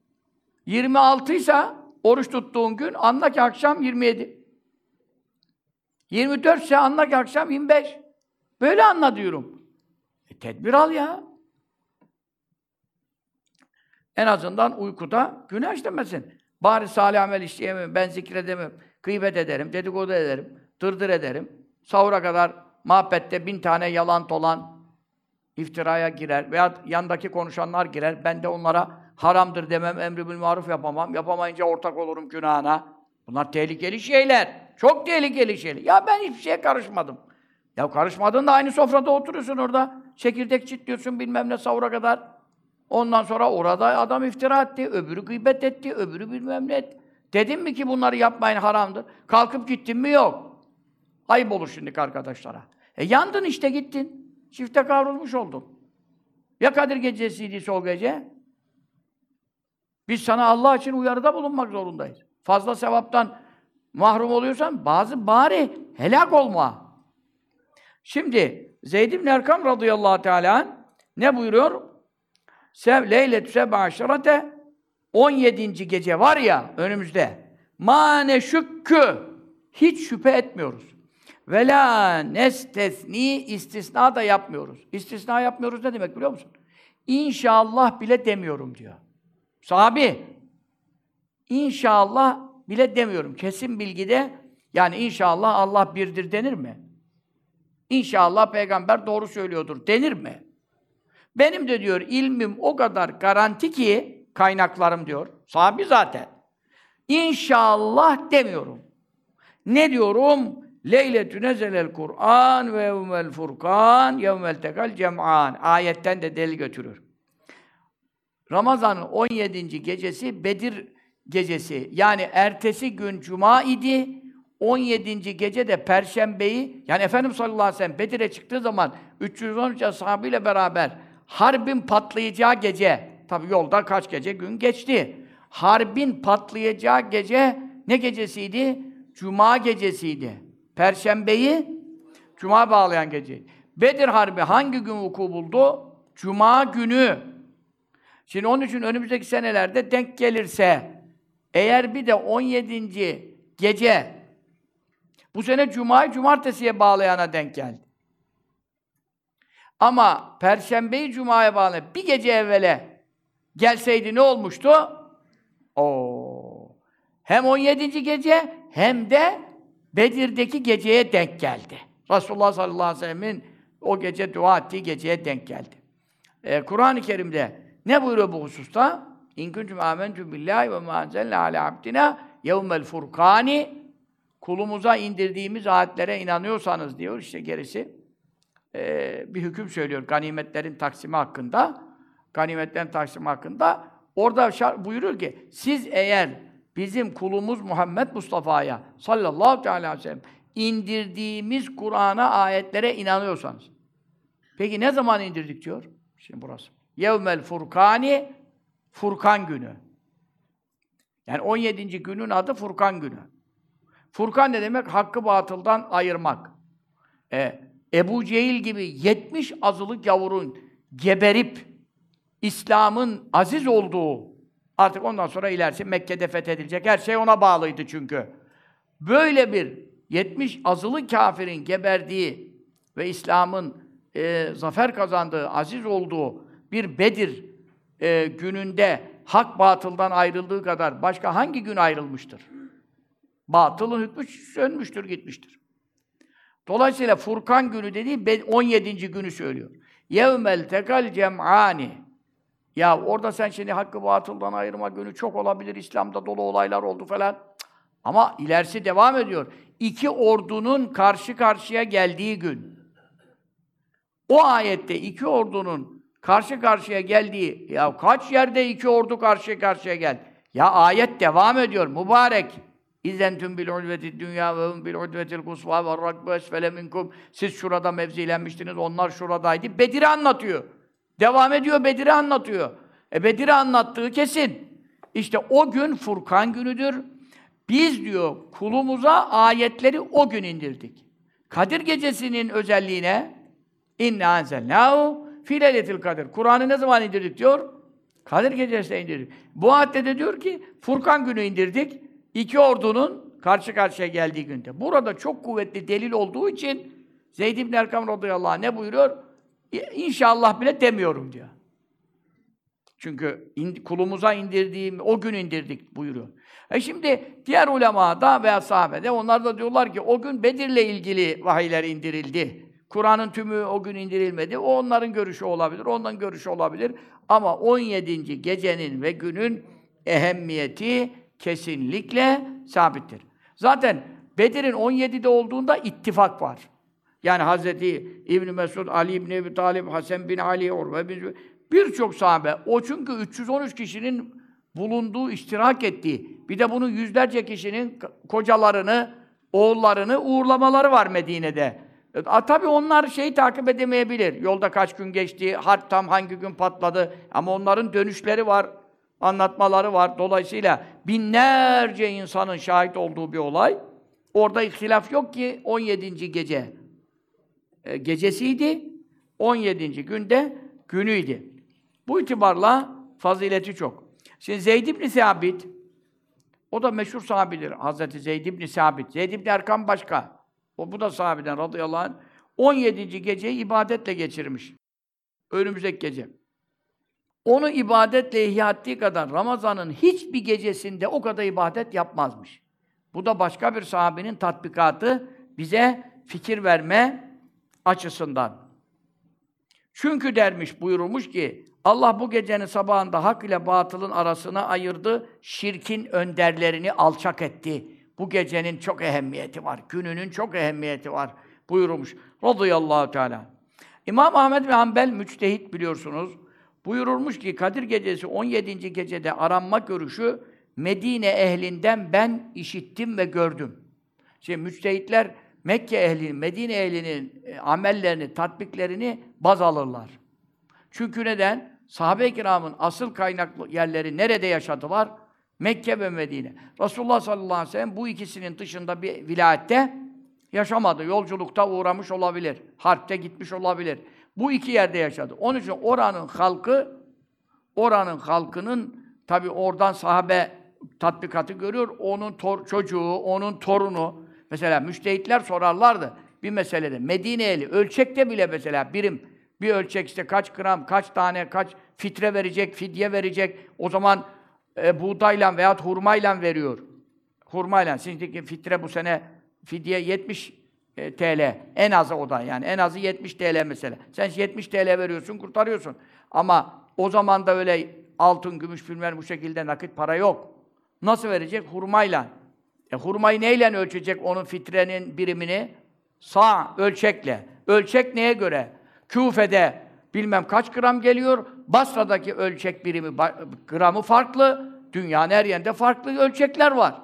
26 ise oruç tuttuğun gün anla ki akşam 27. 24 ise anla ki akşam 25. Böyle anla diyorum. E, tedbir al ya. En azından uykuda günah işlemesin. Bari salih amel işleyemem, ben zikredemem, gıybet ederim, dedikodu ederim, dırdır ederim. Sahura kadar muhabbette bin tane yalan dolan iftiraya girer veya yandaki konuşanlar girer. Ben de onlara haramdır demem, emri bil maruf yapamam. Yapamayınca ortak olurum günahına. Bunlar tehlikeli şeyler. Çok tehlikeli şeyler. Ya ben hiçbir şeye karışmadım. Ya karışmadın da aynı sofrada oturuyorsun orada. Çekirdek çitliyorsun bilmem ne savura kadar. Ondan sonra orada adam iftira etti, öbürü gıybet etti, öbürü bilmem ne etti. Dedim mi ki bunları yapmayın haramdır? Kalkıp gittin mi? Yok. Ayıp olur şimdi arkadaşlara. E yandın işte gittin. Çifte kavrulmuş oldun. Ya Kadir gecesiydi o gece? Biz sana Allah için uyarıda bulunmak zorundayız. Fazla sevaptan mahrum oluyorsan bazı bari helak olma. Şimdi Zeyd ibn Erkam radıyallahu teala ne buyuruyor? Sev leyletü seb'aşerete 17. gece var ya önümüzde. Mane şükkü hiç şüphe etmiyoruz. Ve la nestesni istisna da yapmıyoruz. İstisna yapmıyoruz ne demek biliyor musun? İnşallah bile demiyorum diyor. Sahabi İnşallah bile demiyorum. Kesin bilgide yani inşallah Allah birdir denir mi? İnşallah peygamber doğru söylüyordur denir mi? Benim de diyor ilmim o kadar garanti ki kaynaklarım diyor. Sahabi zaten. İnşallah demiyorum. Ne diyorum? Leyletü nezelel Kur'an ve yevmel furkan yevmel tekal cem'an. Ayetten de delil götürür. Ramazan'ın 17. gecesi Bedir gecesi. Yani ertesi gün cuma idi. 17. gece de perşembeyi yani Efendimiz sallallahu aleyhi ve sellem Bedir'e çıktığı zaman 313 ashabıyla beraber harbin patlayacağı gece tabi yolda kaç gece gün geçti. Harbin patlayacağı gece ne gecesiydi? Cuma gecesiydi. Perşembeyi Cuma bağlayan gece. Bedir Harbi hangi gün vuku buldu? Cuma günü. Şimdi onun için önümüzdeki senelerde denk gelirse Eğer bir de 17. gece bu sene Cuma'yı cumartesiye bağlayana denk geldi. Ama Perşembeyi Cuma'ya bağlayıp bir gece evvele gelseydi ne olmuştu? O hem 17. gece hem de Bedir'deki geceye denk geldi. Resulullah sallallahu aleyhi ve sellem'in o gece dua ettiği geceye denk geldi. Ee, Kur'an-ı Kerim'de ne buyuruyor bu hususta? İn kuntum amentum billahi ve ma enzelna ala abdina yevmel furkani kulumuza indirdiğimiz ayetlere inanıyorsanız diyor işte gerisi ee, bir hüküm söylüyor ganimetlerin taksimi hakkında. Ganimetlerin taksimi hakkında orada şar- buyuruyor ki siz eğer bizim kulumuz Muhammed Mustafa'ya sallallahu aleyhi ve sellem indirdiğimiz Kur'an'a ayetlere inanıyorsanız. Peki ne zaman indirdik diyor? Şimdi burası. Yevmel Furkani Furkan günü. Yani 17. günün adı Furkan günü. Furkan ne demek? Hakkı batıldan ayırmak. E, Ebu Cehil gibi 70 azılık yavrun geberip İslam'ın aziz olduğu artık ondan sonra ilerisi Mekke'de fethedilecek. Her şey ona bağlıydı çünkü. Böyle bir 70 azılı kafirin geberdiği ve İslam'ın e, zafer kazandığı, aziz olduğu bir Bedir e, gününde hak batıldan ayrıldığı kadar başka hangi gün ayrılmıştır? Batılın hükmü sönmüştür, gitmiştir. Dolayısıyla Furkan günü dediği 17. günü söylüyor. Yevmel tekal cem'ani. Ya orada sen şimdi hakkı batıldan ayırma günü çok olabilir. İslam'da dolu olaylar oldu falan. Ama ilerisi devam ediyor. İki ordunun karşı karşıya geldiği gün. O ayette iki ordunun karşı karşıya geldiği, ya kaç yerde iki ordu karşı karşıya geldi? Ya ayet devam ediyor, mübarek. İzentüm bil udveti dünya ve hum bil udvetil kusva ve rakbu esfele minkum. Siz şurada mevzilenmiştiniz, onlar şuradaydı. Bedir'i anlatıyor. Devam ediyor, Bedir'i anlatıyor. E Bedir'i anlattığı kesin. İşte o gün Furkan günüdür. Biz diyor kulumuza ayetleri o gün indirdik. Kadir gecesinin özelliğine inna enzelnahu fi leyletil kadir. Kur'an'ı ne zaman indirdik diyor? Kadir gecesinde indirdik. Bu ayette de diyor ki Furkan günü indirdik. İki ordunun karşı karşıya geldiği günde. Burada çok kuvvetli delil olduğu için Zeyd ibn Erkam radıyallahu anh ne buyuruyor? İnşallah bile demiyorum diyor. Çünkü in, kulumuza indirdiğim, o gün indirdik buyuruyor. E şimdi diğer ulemada veya sahabede onlar da diyorlar ki o gün Bedir'le ilgili vahiyler indirildi. Kur'an'ın tümü o gün indirilmedi. O onların görüşü olabilir, onların görüşü olabilir. Ama 17. gecenin ve günün ehemmiyeti kesinlikle sabittir. Zaten Bedir'in 17'de olduğunda ittifak var. Yani Hazreti İbn Mesud, Ali İbn Ebi Talib, Hasan bin Ali, Urve bin birçok sahabe. O çünkü 313 kişinin bulunduğu, iştirak ettiği, bir de bunun yüzlerce kişinin kocalarını, oğullarını uğurlamaları var Medine'de. A, tabii onlar şeyi takip edemeyebilir. Yolda kaç gün geçti, harp tam hangi gün patladı. Ama onların dönüşleri var, anlatmaları var. Dolayısıyla binlerce insanın şahit olduğu bir olay. Orada ihtilaf yok ki 17. gece e, gecesiydi. 17. günde günüydü. Bu itibarla fazileti çok. Şimdi Zeyd ibn Sabit o da meşhur sahabidir. Hazreti Zeyd ibn Sabit. Zeyd ibn Erkam başka. O bu da sahabeden radıyallahu anh. 17. geceyi ibadetle geçirmiş. Önümüzdeki gece. Onu ibadetle ihya ettiği kadar Ramazan'ın hiçbir gecesinde o kadar ibadet yapmazmış. Bu da başka bir sahabenin tatbikatı bize fikir verme açısından. Çünkü dermiş, buyurmuş ki, Allah bu gecenin sabahında hak ile batılın arasına ayırdı, şirkin önderlerini alçak etti. Bu gecenin çok ehemmiyeti var, gününün çok ehemmiyeti var buyurmuş. Radıyallahu Teala. İmam Ahmed ve Hanbel müçtehit biliyorsunuz. Buyurulmuş ki Kadir Gecesi 17. gecede aranma görüşü Medine ehlinden ben işittim ve gördüm. Şimdi müçtehitler Mekke ehlinin, Medine ehlinin e, amellerini, tatbiklerini baz alırlar. Çünkü neden? Sahabe-i kiramın asıl kaynaklı yerleri nerede yaşadılar? Mekke ve Medine. Resulullah sallallahu aleyhi ve sellem bu ikisinin dışında bir vilayette yaşamadı. Yolculukta uğramış olabilir. Harpte gitmiş olabilir. Bu iki yerde yaşadı. Onun için oranın halkı, oranın halkının tabi oradan sahabe tatbikatı görüyor. Onun tor çocuğu, onun torunu. Mesela müştehitler sorarlardı bir meselede. Medine'li ölçekte bile mesela birim bir ölçek işte kaç gram, kaç tane, kaç fitre verecek, fidye verecek. O zaman e, buğdayla veya hurmayla veriyor. Hurmayla. Şimdiki fitre bu sene fidye 70 e, TL. En azı o da yani. En azı 70 TL mesela. Sen 70 TL veriyorsun, kurtarıyorsun. Ama o zaman da öyle altın, gümüş, bilmem bu şekilde nakit para yok. Nasıl verecek? Hurmayla. E, hurmayı neyle ölçecek onun fitrenin birimini? Sağ ölçekle. Ölçek neye göre? Küfe'de bilmem kaç gram geliyor. Basra'daki ölçek birimi gramı farklı. Dünyanın her yerinde farklı ölçekler var.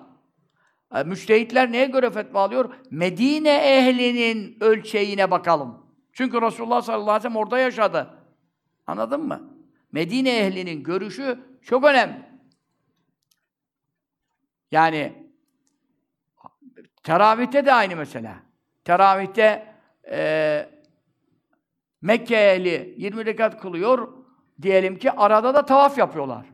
E, neye göre fetva alıyor? Medine ehlinin ölçeğine bakalım. Çünkü Resulullah sallallahu aleyhi ve sellem orada yaşadı. Anladın mı? Medine ehlinin görüşü çok önemli. Yani teravihte de aynı mesela. Teravihte e, Mekke ehli 20 rekat kılıyor. Diyelim ki arada da tavaf yapıyorlar.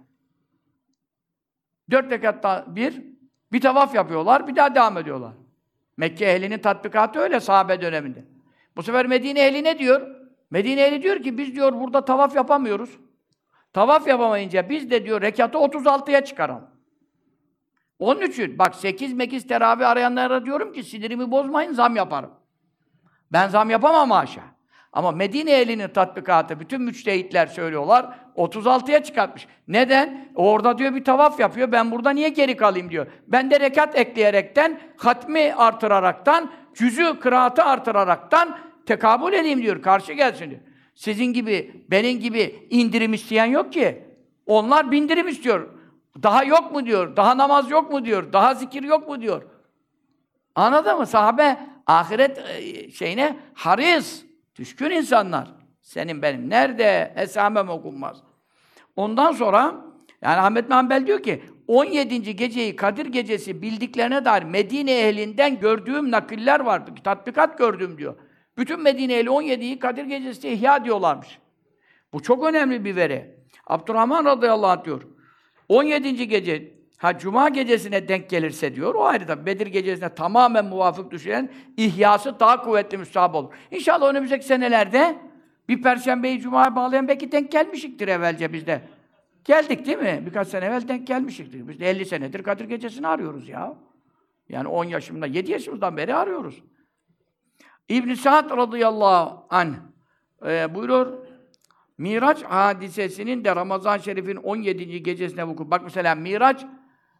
Dört rekatta bir, bir tavaf yapıyorlar, bir daha devam ediyorlar. Mekke ehlinin tatbikatı öyle sahabe döneminde. Bu sefer Medine ehli ne diyor? Medine ehli diyor ki biz diyor burada tavaf yapamıyoruz. Tavaf yapamayınca biz de diyor rekatı 36'ya çıkaralım. Onun için bak 8 mekiz teravih arayanlara diyorum ki sinirimi bozmayın zam yaparım. Ben zam yapamam haşa. Ama Medine elinin tatbikatı bütün müçtehitler söylüyorlar 36'ya çıkartmış. Neden? Orada diyor bir tavaf yapıyor. Ben burada niye geri kalayım diyor. Ben de rekat ekleyerekten, hatmi artıraraktan, cüzü kıraatı artıraraktan tekabül edeyim diyor. Karşı gelsin diyor. Sizin gibi, benim gibi indirim isteyen yok ki. Onlar bindirim istiyor. Daha yok mu diyor, daha namaz yok mu diyor, daha zikir yok mu diyor. Anladın mı? Sahabe ahiret e, şeyine haris, düşkün insanlar. Senin benim nerede esamem okunmaz. Ondan sonra yani Ahmet Mahmbel diyor ki 17. geceyi Kadir gecesi bildiklerine dair Medine ehlinden gördüğüm nakiller vardı. Tatbikat gördüm diyor. Bütün Medine ehli 17'yi Kadir gecesi ihya diyorlarmış. Bu çok önemli bir veri. Abdurrahman radıyallahu anh diyor. 17. gece, ha Cuma gecesine denk gelirse diyor, o ayrı da Bedir gecesine tamamen muvafık düşen ihyası daha kuvvetli müstahap olur. İnşallah önümüzdeki senelerde bir Perşembeyi Cuma'ya bağlayan belki denk gelmişiktir evvelce bizde. Geldik değil mi? Birkaç sene evvel denk gelmişiktir. Biz de 50 senedir Kadir Gecesi'ni arıyoruz ya. Yani 10 yaşımda, 7 yaşımızdan beri arıyoruz. İbn-i Sa'd radıyallahu anh e, buyurur, Miraç hadisesinin de Ramazan Şerif'in 17. gecesine vuku. Bak mesela Miraç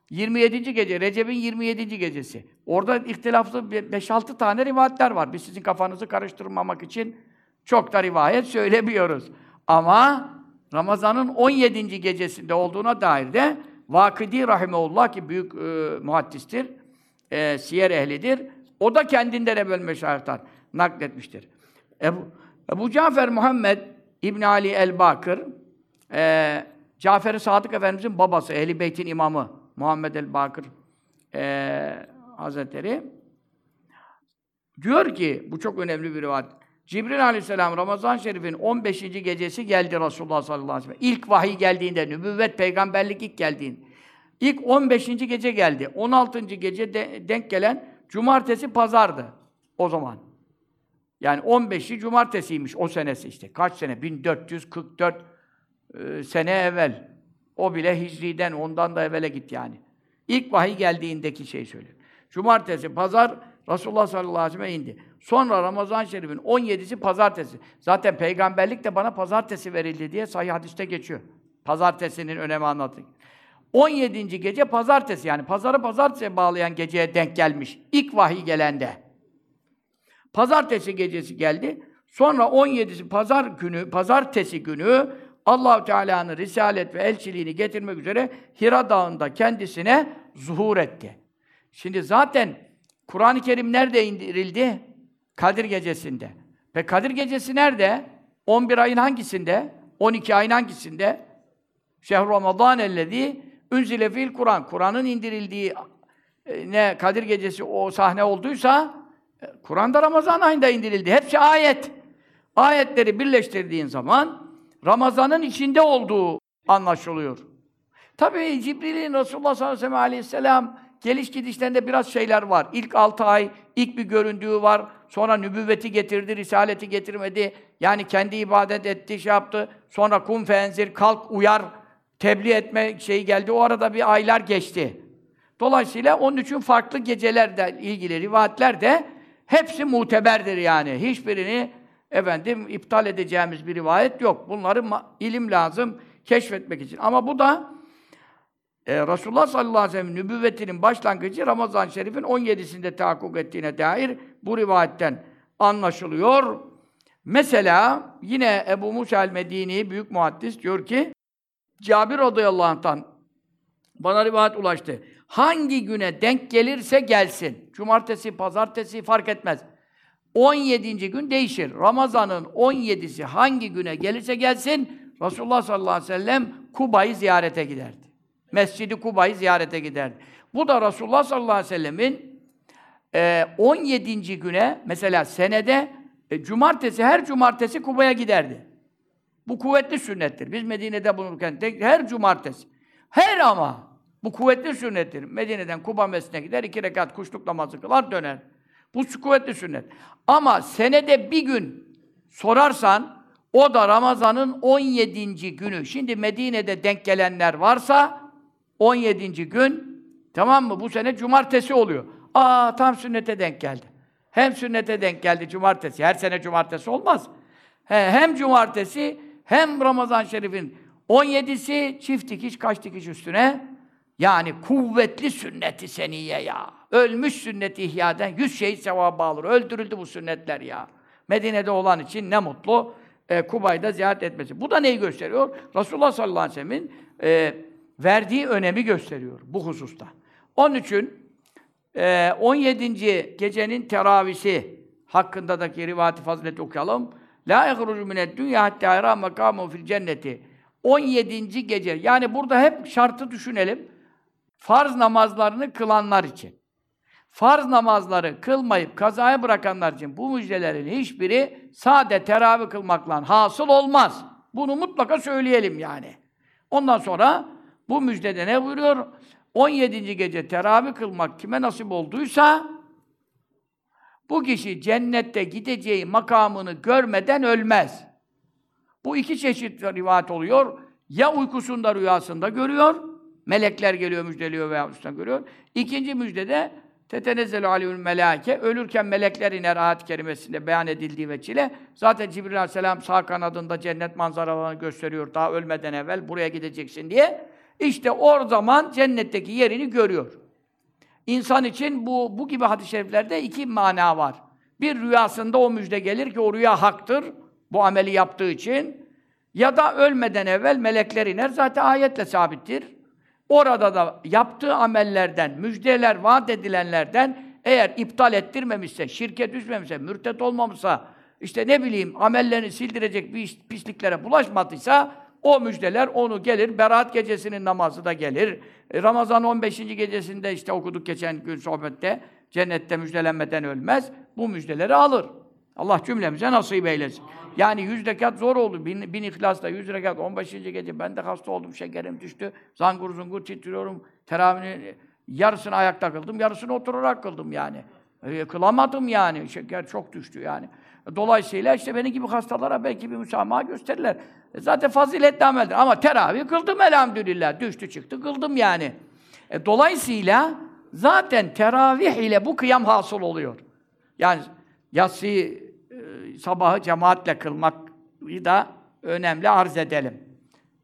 27. gece, Recep'in 27. gecesi. Orada ihtilaflı 5-6 tane rivayetler var. Biz sizin kafanızı karıştırmamak için çok da rivayet söylemiyoruz. Ama Ramazan'ın 17. gecesinde olduğuna dair de Vakidi Rahimeullah ki büyük e, muhaddistir, e, siyer ehlidir. O da kendinden evvel meşayihtan nakletmiştir. Ebu, Ebu Cafer Muhammed İbn Ali el-Bakır, e, Cafer-i Sadık Efendimizin babası, Ehl-i Beyt'in imamı Muhammed el-Bakır e, Hazretleri diyor ki, bu çok önemli bir rivayet. Cibril aleyhisselam Ramazan Şerif'in 15. gecesi geldi Resulullah sallallahu aleyhi ve sellem. İlk vahiy geldiğinde, nübüvvet, peygamberlik ilk geldiğinde. İlk 15. gece geldi. 16. gece de, denk gelen cumartesi pazardı o zaman. Yani 15'i cumartesiymiş o senesi işte. Kaç sene? 1444 e, sene evvel. O bile Hicri'den, ondan da evvele git yani. İlk vahiy geldiğindeki şey söylüyor. Cumartesi, pazar Resulullah sallallahu aleyhi ve sellem indi. Sonra Ramazan Şerif'in 17'si pazartesi. Zaten peygamberlik de bana pazartesi verildi diye sahih hadiste geçiyor. Pazartesinin önemi anlatıyor. 17. gece pazartesi yani pazarı pazartesiye bağlayan geceye denk gelmiş. İlk vahiy gelende. Pazartesi gecesi geldi. Sonra 17'si pazar günü, pazartesi günü Allahu Teala'nın risalet ve elçiliğini getirmek üzere Hira Dağı'nda kendisine zuhur etti. Şimdi zaten Kur'an-ı Kerim nerede indirildi? Kadir gecesinde. Ve Kadir gecesi nerede? 11 ayın hangisinde? 12 ayın hangisinde? Şehr Ramazan ellezî unzile fil Kur'an. Kur'an'ın indirildiği e, ne Kadir gecesi o sahne olduysa Kur'an'da Ramazan ayında indirildi. Hepsi ayet. Ayetleri birleştirdiğin zaman Ramazan'ın içinde olduğu anlaşılıyor. Tabii Cibril'in Resulullah sallallahu aleyhi ve sellem geliş gidişlerinde biraz şeyler var. İlk altı ay, ilk bir göründüğü var. Sonra nübüvveti getirdi, risaleti getirmedi. Yani kendi ibadet etti, şey yaptı. Sonra kum fenzir, kalk uyar, tebliğ etme şeyi geldi. O arada bir aylar geçti. Dolayısıyla onun için farklı gecelerle ilgili rivayetler de hepsi muteberdir yani. Hiçbirini efendim iptal edeceğimiz bir rivayet yok. Bunları ilim lazım keşfetmek için. Ama bu da e, Resulullah sallallahu aleyhi ve sellem nübüvvetinin başlangıcı Ramazan-ı Şerif'in 17'sinde tahakkuk ettiğine dair bu rivayetten anlaşılıyor. Mesela yine Ebu Musa el-Medini büyük muhaddis diyor ki Cabir radıyallahu anh'tan bana rivayet ulaştı. Hangi güne denk gelirse gelsin. Cumartesi, pazartesi fark etmez. 17. gün değişir. Ramazan'ın 17'si hangi güne gelirse gelsin Resulullah sallallahu aleyhi ve sellem Kuba'yı ziyarete giderdi. Mescidi Kuba'yı ziyarete giderdi. Bu da Resulullah sallallahu aleyhi ve sellemin e, 17. güne mesela senede e, cumartesi her cumartesi Kuba'ya giderdi. Bu kuvvetli sünnettir. Biz Medine'de bulunurken tek, her cumartesi. Her ama bu kuvvetli sünnettir. Medine'den Kuba Mescidine gider, iki rekat kuşluk namazı kılar, döner. Bu kuvvetli sünnet. Ama senede bir gün sorarsan, o da Ramazan'ın 17. günü. Şimdi Medine'de denk gelenler varsa, 17. gün, tamam mı? Bu sene cumartesi oluyor. Aa tam sünnete denk geldi. Hem sünnete denk geldi cumartesi. Her sene cumartesi olmaz. He, hem cumartesi hem Ramazan Şerif'in 17'si çift dikiş kaç dikiş üstüne yani kuvvetli sünneti seniye ya. Ölmüş sünneti ihyaden yüz şehit sevabı alır. Öldürüldü bu sünnetler ya. Medine'de olan için ne mutlu e, Kubay'da ziyaret etmesi. Bu da neyi gösteriyor? Resulullah sallallahu aleyhi ve sellem'in e, verdiği önemi gösteriyor bu hususta. Onun için e, 17. gecenin teravisi hakkındaki rivayeti fazileti okuyalım. La ehrucu mined dünya hatta yara makamu fil cenneti. 17. gece. Yani burada hep şartı düşünelim. Farz namazlarını kılanlar için. Farz namazları kılmayıp kazaya bırakanlar için bu müjdelerin hiçbiri sade teravih kılmakla hasıl olmaz. Bunu mutlaka söyleyelim yani. Ondan sonra bu müjdede ne buyuruyor? 17. gece teravih kılmak kime nasip olduysa bu kişi cennette gideceği makamını görmeden ölmez. Bu iki çeşit rivayet oluyor. Ya uykusunda rüyasında görüyor, melekler geliyor müjdeliyor veya üstten görüyor. İkinci müjdede tetenezzelu aleyhül melâke ölürken melekler iner ayet kerimesinde beyan edildiği veçile. Zaten Cibril aleyhisselam sağ kanadında cennet manzaralarını gösteriyor daha ölmeden evvel buraya gideceksin diye. İşte o zaman cennetteki yerini görüyor. İnsan için bu, bu gibi hadis-i şeriflerde iki mana var. Bir rüyasında o müjde gelir ki o rüya haktır. Bu ameli yaptığı için. Ya da ölmeden evvel melekler iner. Zaten ayetle sabittir. Orada da yaptığı amellerden, müjdeler, vaat edilenlerden eğer iptal ettirmemişse, şirket düşmemişse, mürtet olmamışsa, işte ne bileyim amellerini sildirecek bir pisliklere bulaşmadıysa o müjdeler onu gelir. Berat gecesinin namazı da gelir. E, Ramazan 15. gecesinde işte okuduk geçen gün sohbette. Cennette müjdelenmeden ölmez. Bu müjdeleri alır. Allah cümlemize nasip eylesin. Yani yüz rekat zor oldu. Bin, bin ihlasla yüz rekat. 15. gece ben de hasta oldum. Şekerim düştü. Zangur zungur titriyorum. Teravihinin yarısını ayakta kıldım. Yarısını oturarak kıldım yani. E, kılamadım yani. Şeker çok düştü yani. Dolayısıyla işte benim gibi hastalara belki bir müsamaha gösterirler. E zaten faziletli ameldir. Ama teravih kıldım elhamdülillah. Düştü çıktı kıldım yani. E dolayısıyla zaten teravih ile bu kıyam hasıl oluyor. Yani yatsıyı e, sabahı cemaatle kılmak da önemli arz edelim.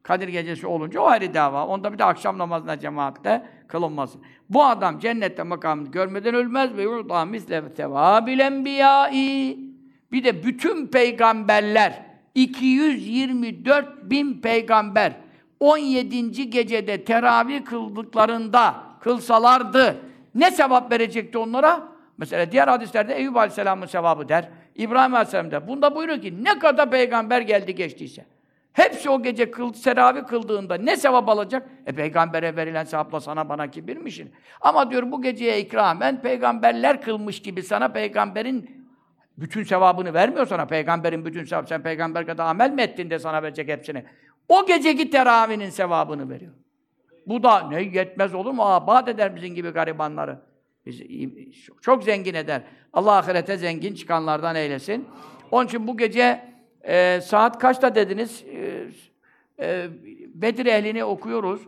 Kadir gecesi olunca o ayrı dava. Onda bir de akşam namazına cemaatle kılınması. Bu adam cennette makamını görmeden ölmez ve yurda misle sevabil enbiyai. Bir de bütün peygamberler 224 bin peygamber 17. gecede teravih kıldıklarında kılsalardı ne sevap verecekti onlara? Mesela diğer hadislerde Eyüp Aleyhisselam'ın sevabı der. İbrahim Aleyhisselam der. Bunda buyuruyor ki ne kadar peygamber geldi geçtiyse. Hepsi o gece kıl, teravih kıldığında ne sevap alacak? E peygambere verilen sevapla sana bana kibirmişsin. Ama diyor bu geceye ikramen peygamberler kılmış gibi sana peygamberin bütün sevabını vermiyor sana. Peygamberin bütün sevabı. Sen peygamber kadar amel mi ettin de sana verecek hepsini. O geceki teravihinin sevabını veriyor. Bu da ne yetmez olur mu? Abat eder bizim gibi garibanları. Bizi çok- zengin eder. Allah ahirete zengin çıkanlardan eylesin. Onun için bu gece e, saat kaçta dediniz? E, e, Bedir ehlini okuyoruz.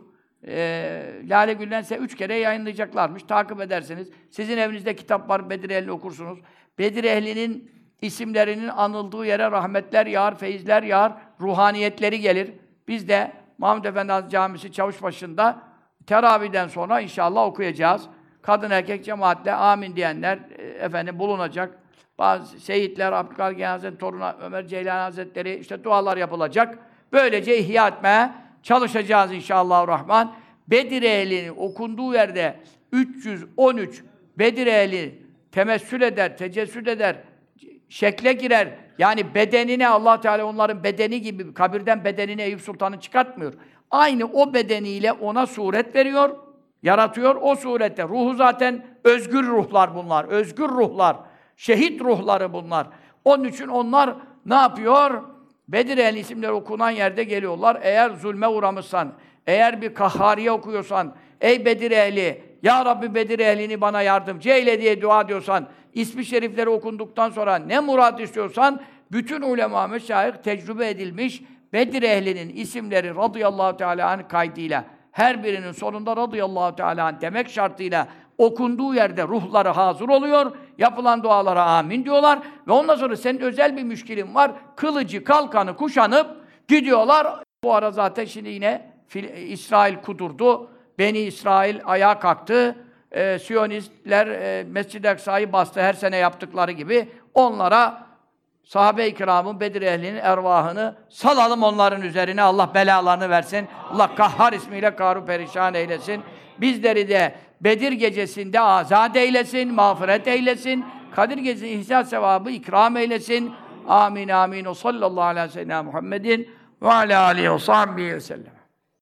E, Lale Güllense üç kere yayınlayacaklarmış. Takip ederseniz. Sizin evinizde kitap var, Bedir ehlini okursunuz. Bedir ehlinin isimlerinin anıldığı yere rahmetler yağar, feyizler yağar, ruhaniyetleri gelir. Biz de Mahmud Efendi Camisi Çavuşbaşı'nda teravihden sonra inşallah okuyacağız. Kadın erkek cemaatle amin diyenler e, efendim bulunacak. Bazı seyitler, Abdülkadir Genel Hazretleri, torunu Ömer Ceylan Hazretleri işte dualar yapılacak. Böylece ihya etmeye çalışacağız inşallah Rahman. Bedir ehlinin okunduğu yerde 313 Bedir ehli temessül eder, tecessüd eder, şekle girer. Yani bedenine Allah Teala onların bedeni gibi kabirden bedenini Eyüp Sultan'ı çıkartmıyor. Aynı o bedeniyle ona suret veriyor, yaratıyor o surette. Ruhu zaten özgür ruhlar bunlar. Özgür ruhlar. Şehit ruhları bunlar. Onun için onlar ne yapıyor? Bedir ehli isimleri okunan yerde geliyorlar. Eğer zulme uğramışsan, eğer bir kahhariye okuyorsan, ey Bedir ehli, ya Rabbi Bedir ehlini bana yardımcı eyle diye dua diyorsan, ismi şerifleri okunduktan sonra ne murat istiyorsan, bütün ulema meşayih tecrübe edilmiş Bedir ehlinin isimleri radıyallahu teala anh kaydıyla her birinin sonunda radıyallahu teala anh demek şartıyla okunduğu yerde ruhları hazır oluyor. Yapılan dualara amin diyorlar. Ve ondan sonra senin özel bir müşkilin var. Kılıcı, kalkanı kuşanıp gidiyorlar. Bu ara zaten şimdi yine İsrail kudurdu. Beni İsrail ayağa kalktı. Ee, Siyonistler e, Mescid-i Aksa'yı bastı her sene yaptıkları gibi. Onlara sahabe-i kiramın, Bedir ehlinin ervahını salalım onların üzerine. Allah belalarını versin. Allah kahhar ismiyle karu perişan eylesin. Bizleri de Bedir gecesinde azat eylesin, mağfiret eylesin. Kadir gecesi ihsan sevabı ikram eylesin. Amin amin. O sallallahu aleyhi ve sellem Muhammedin ve ala aleyhi ve sahbihi ve sellem.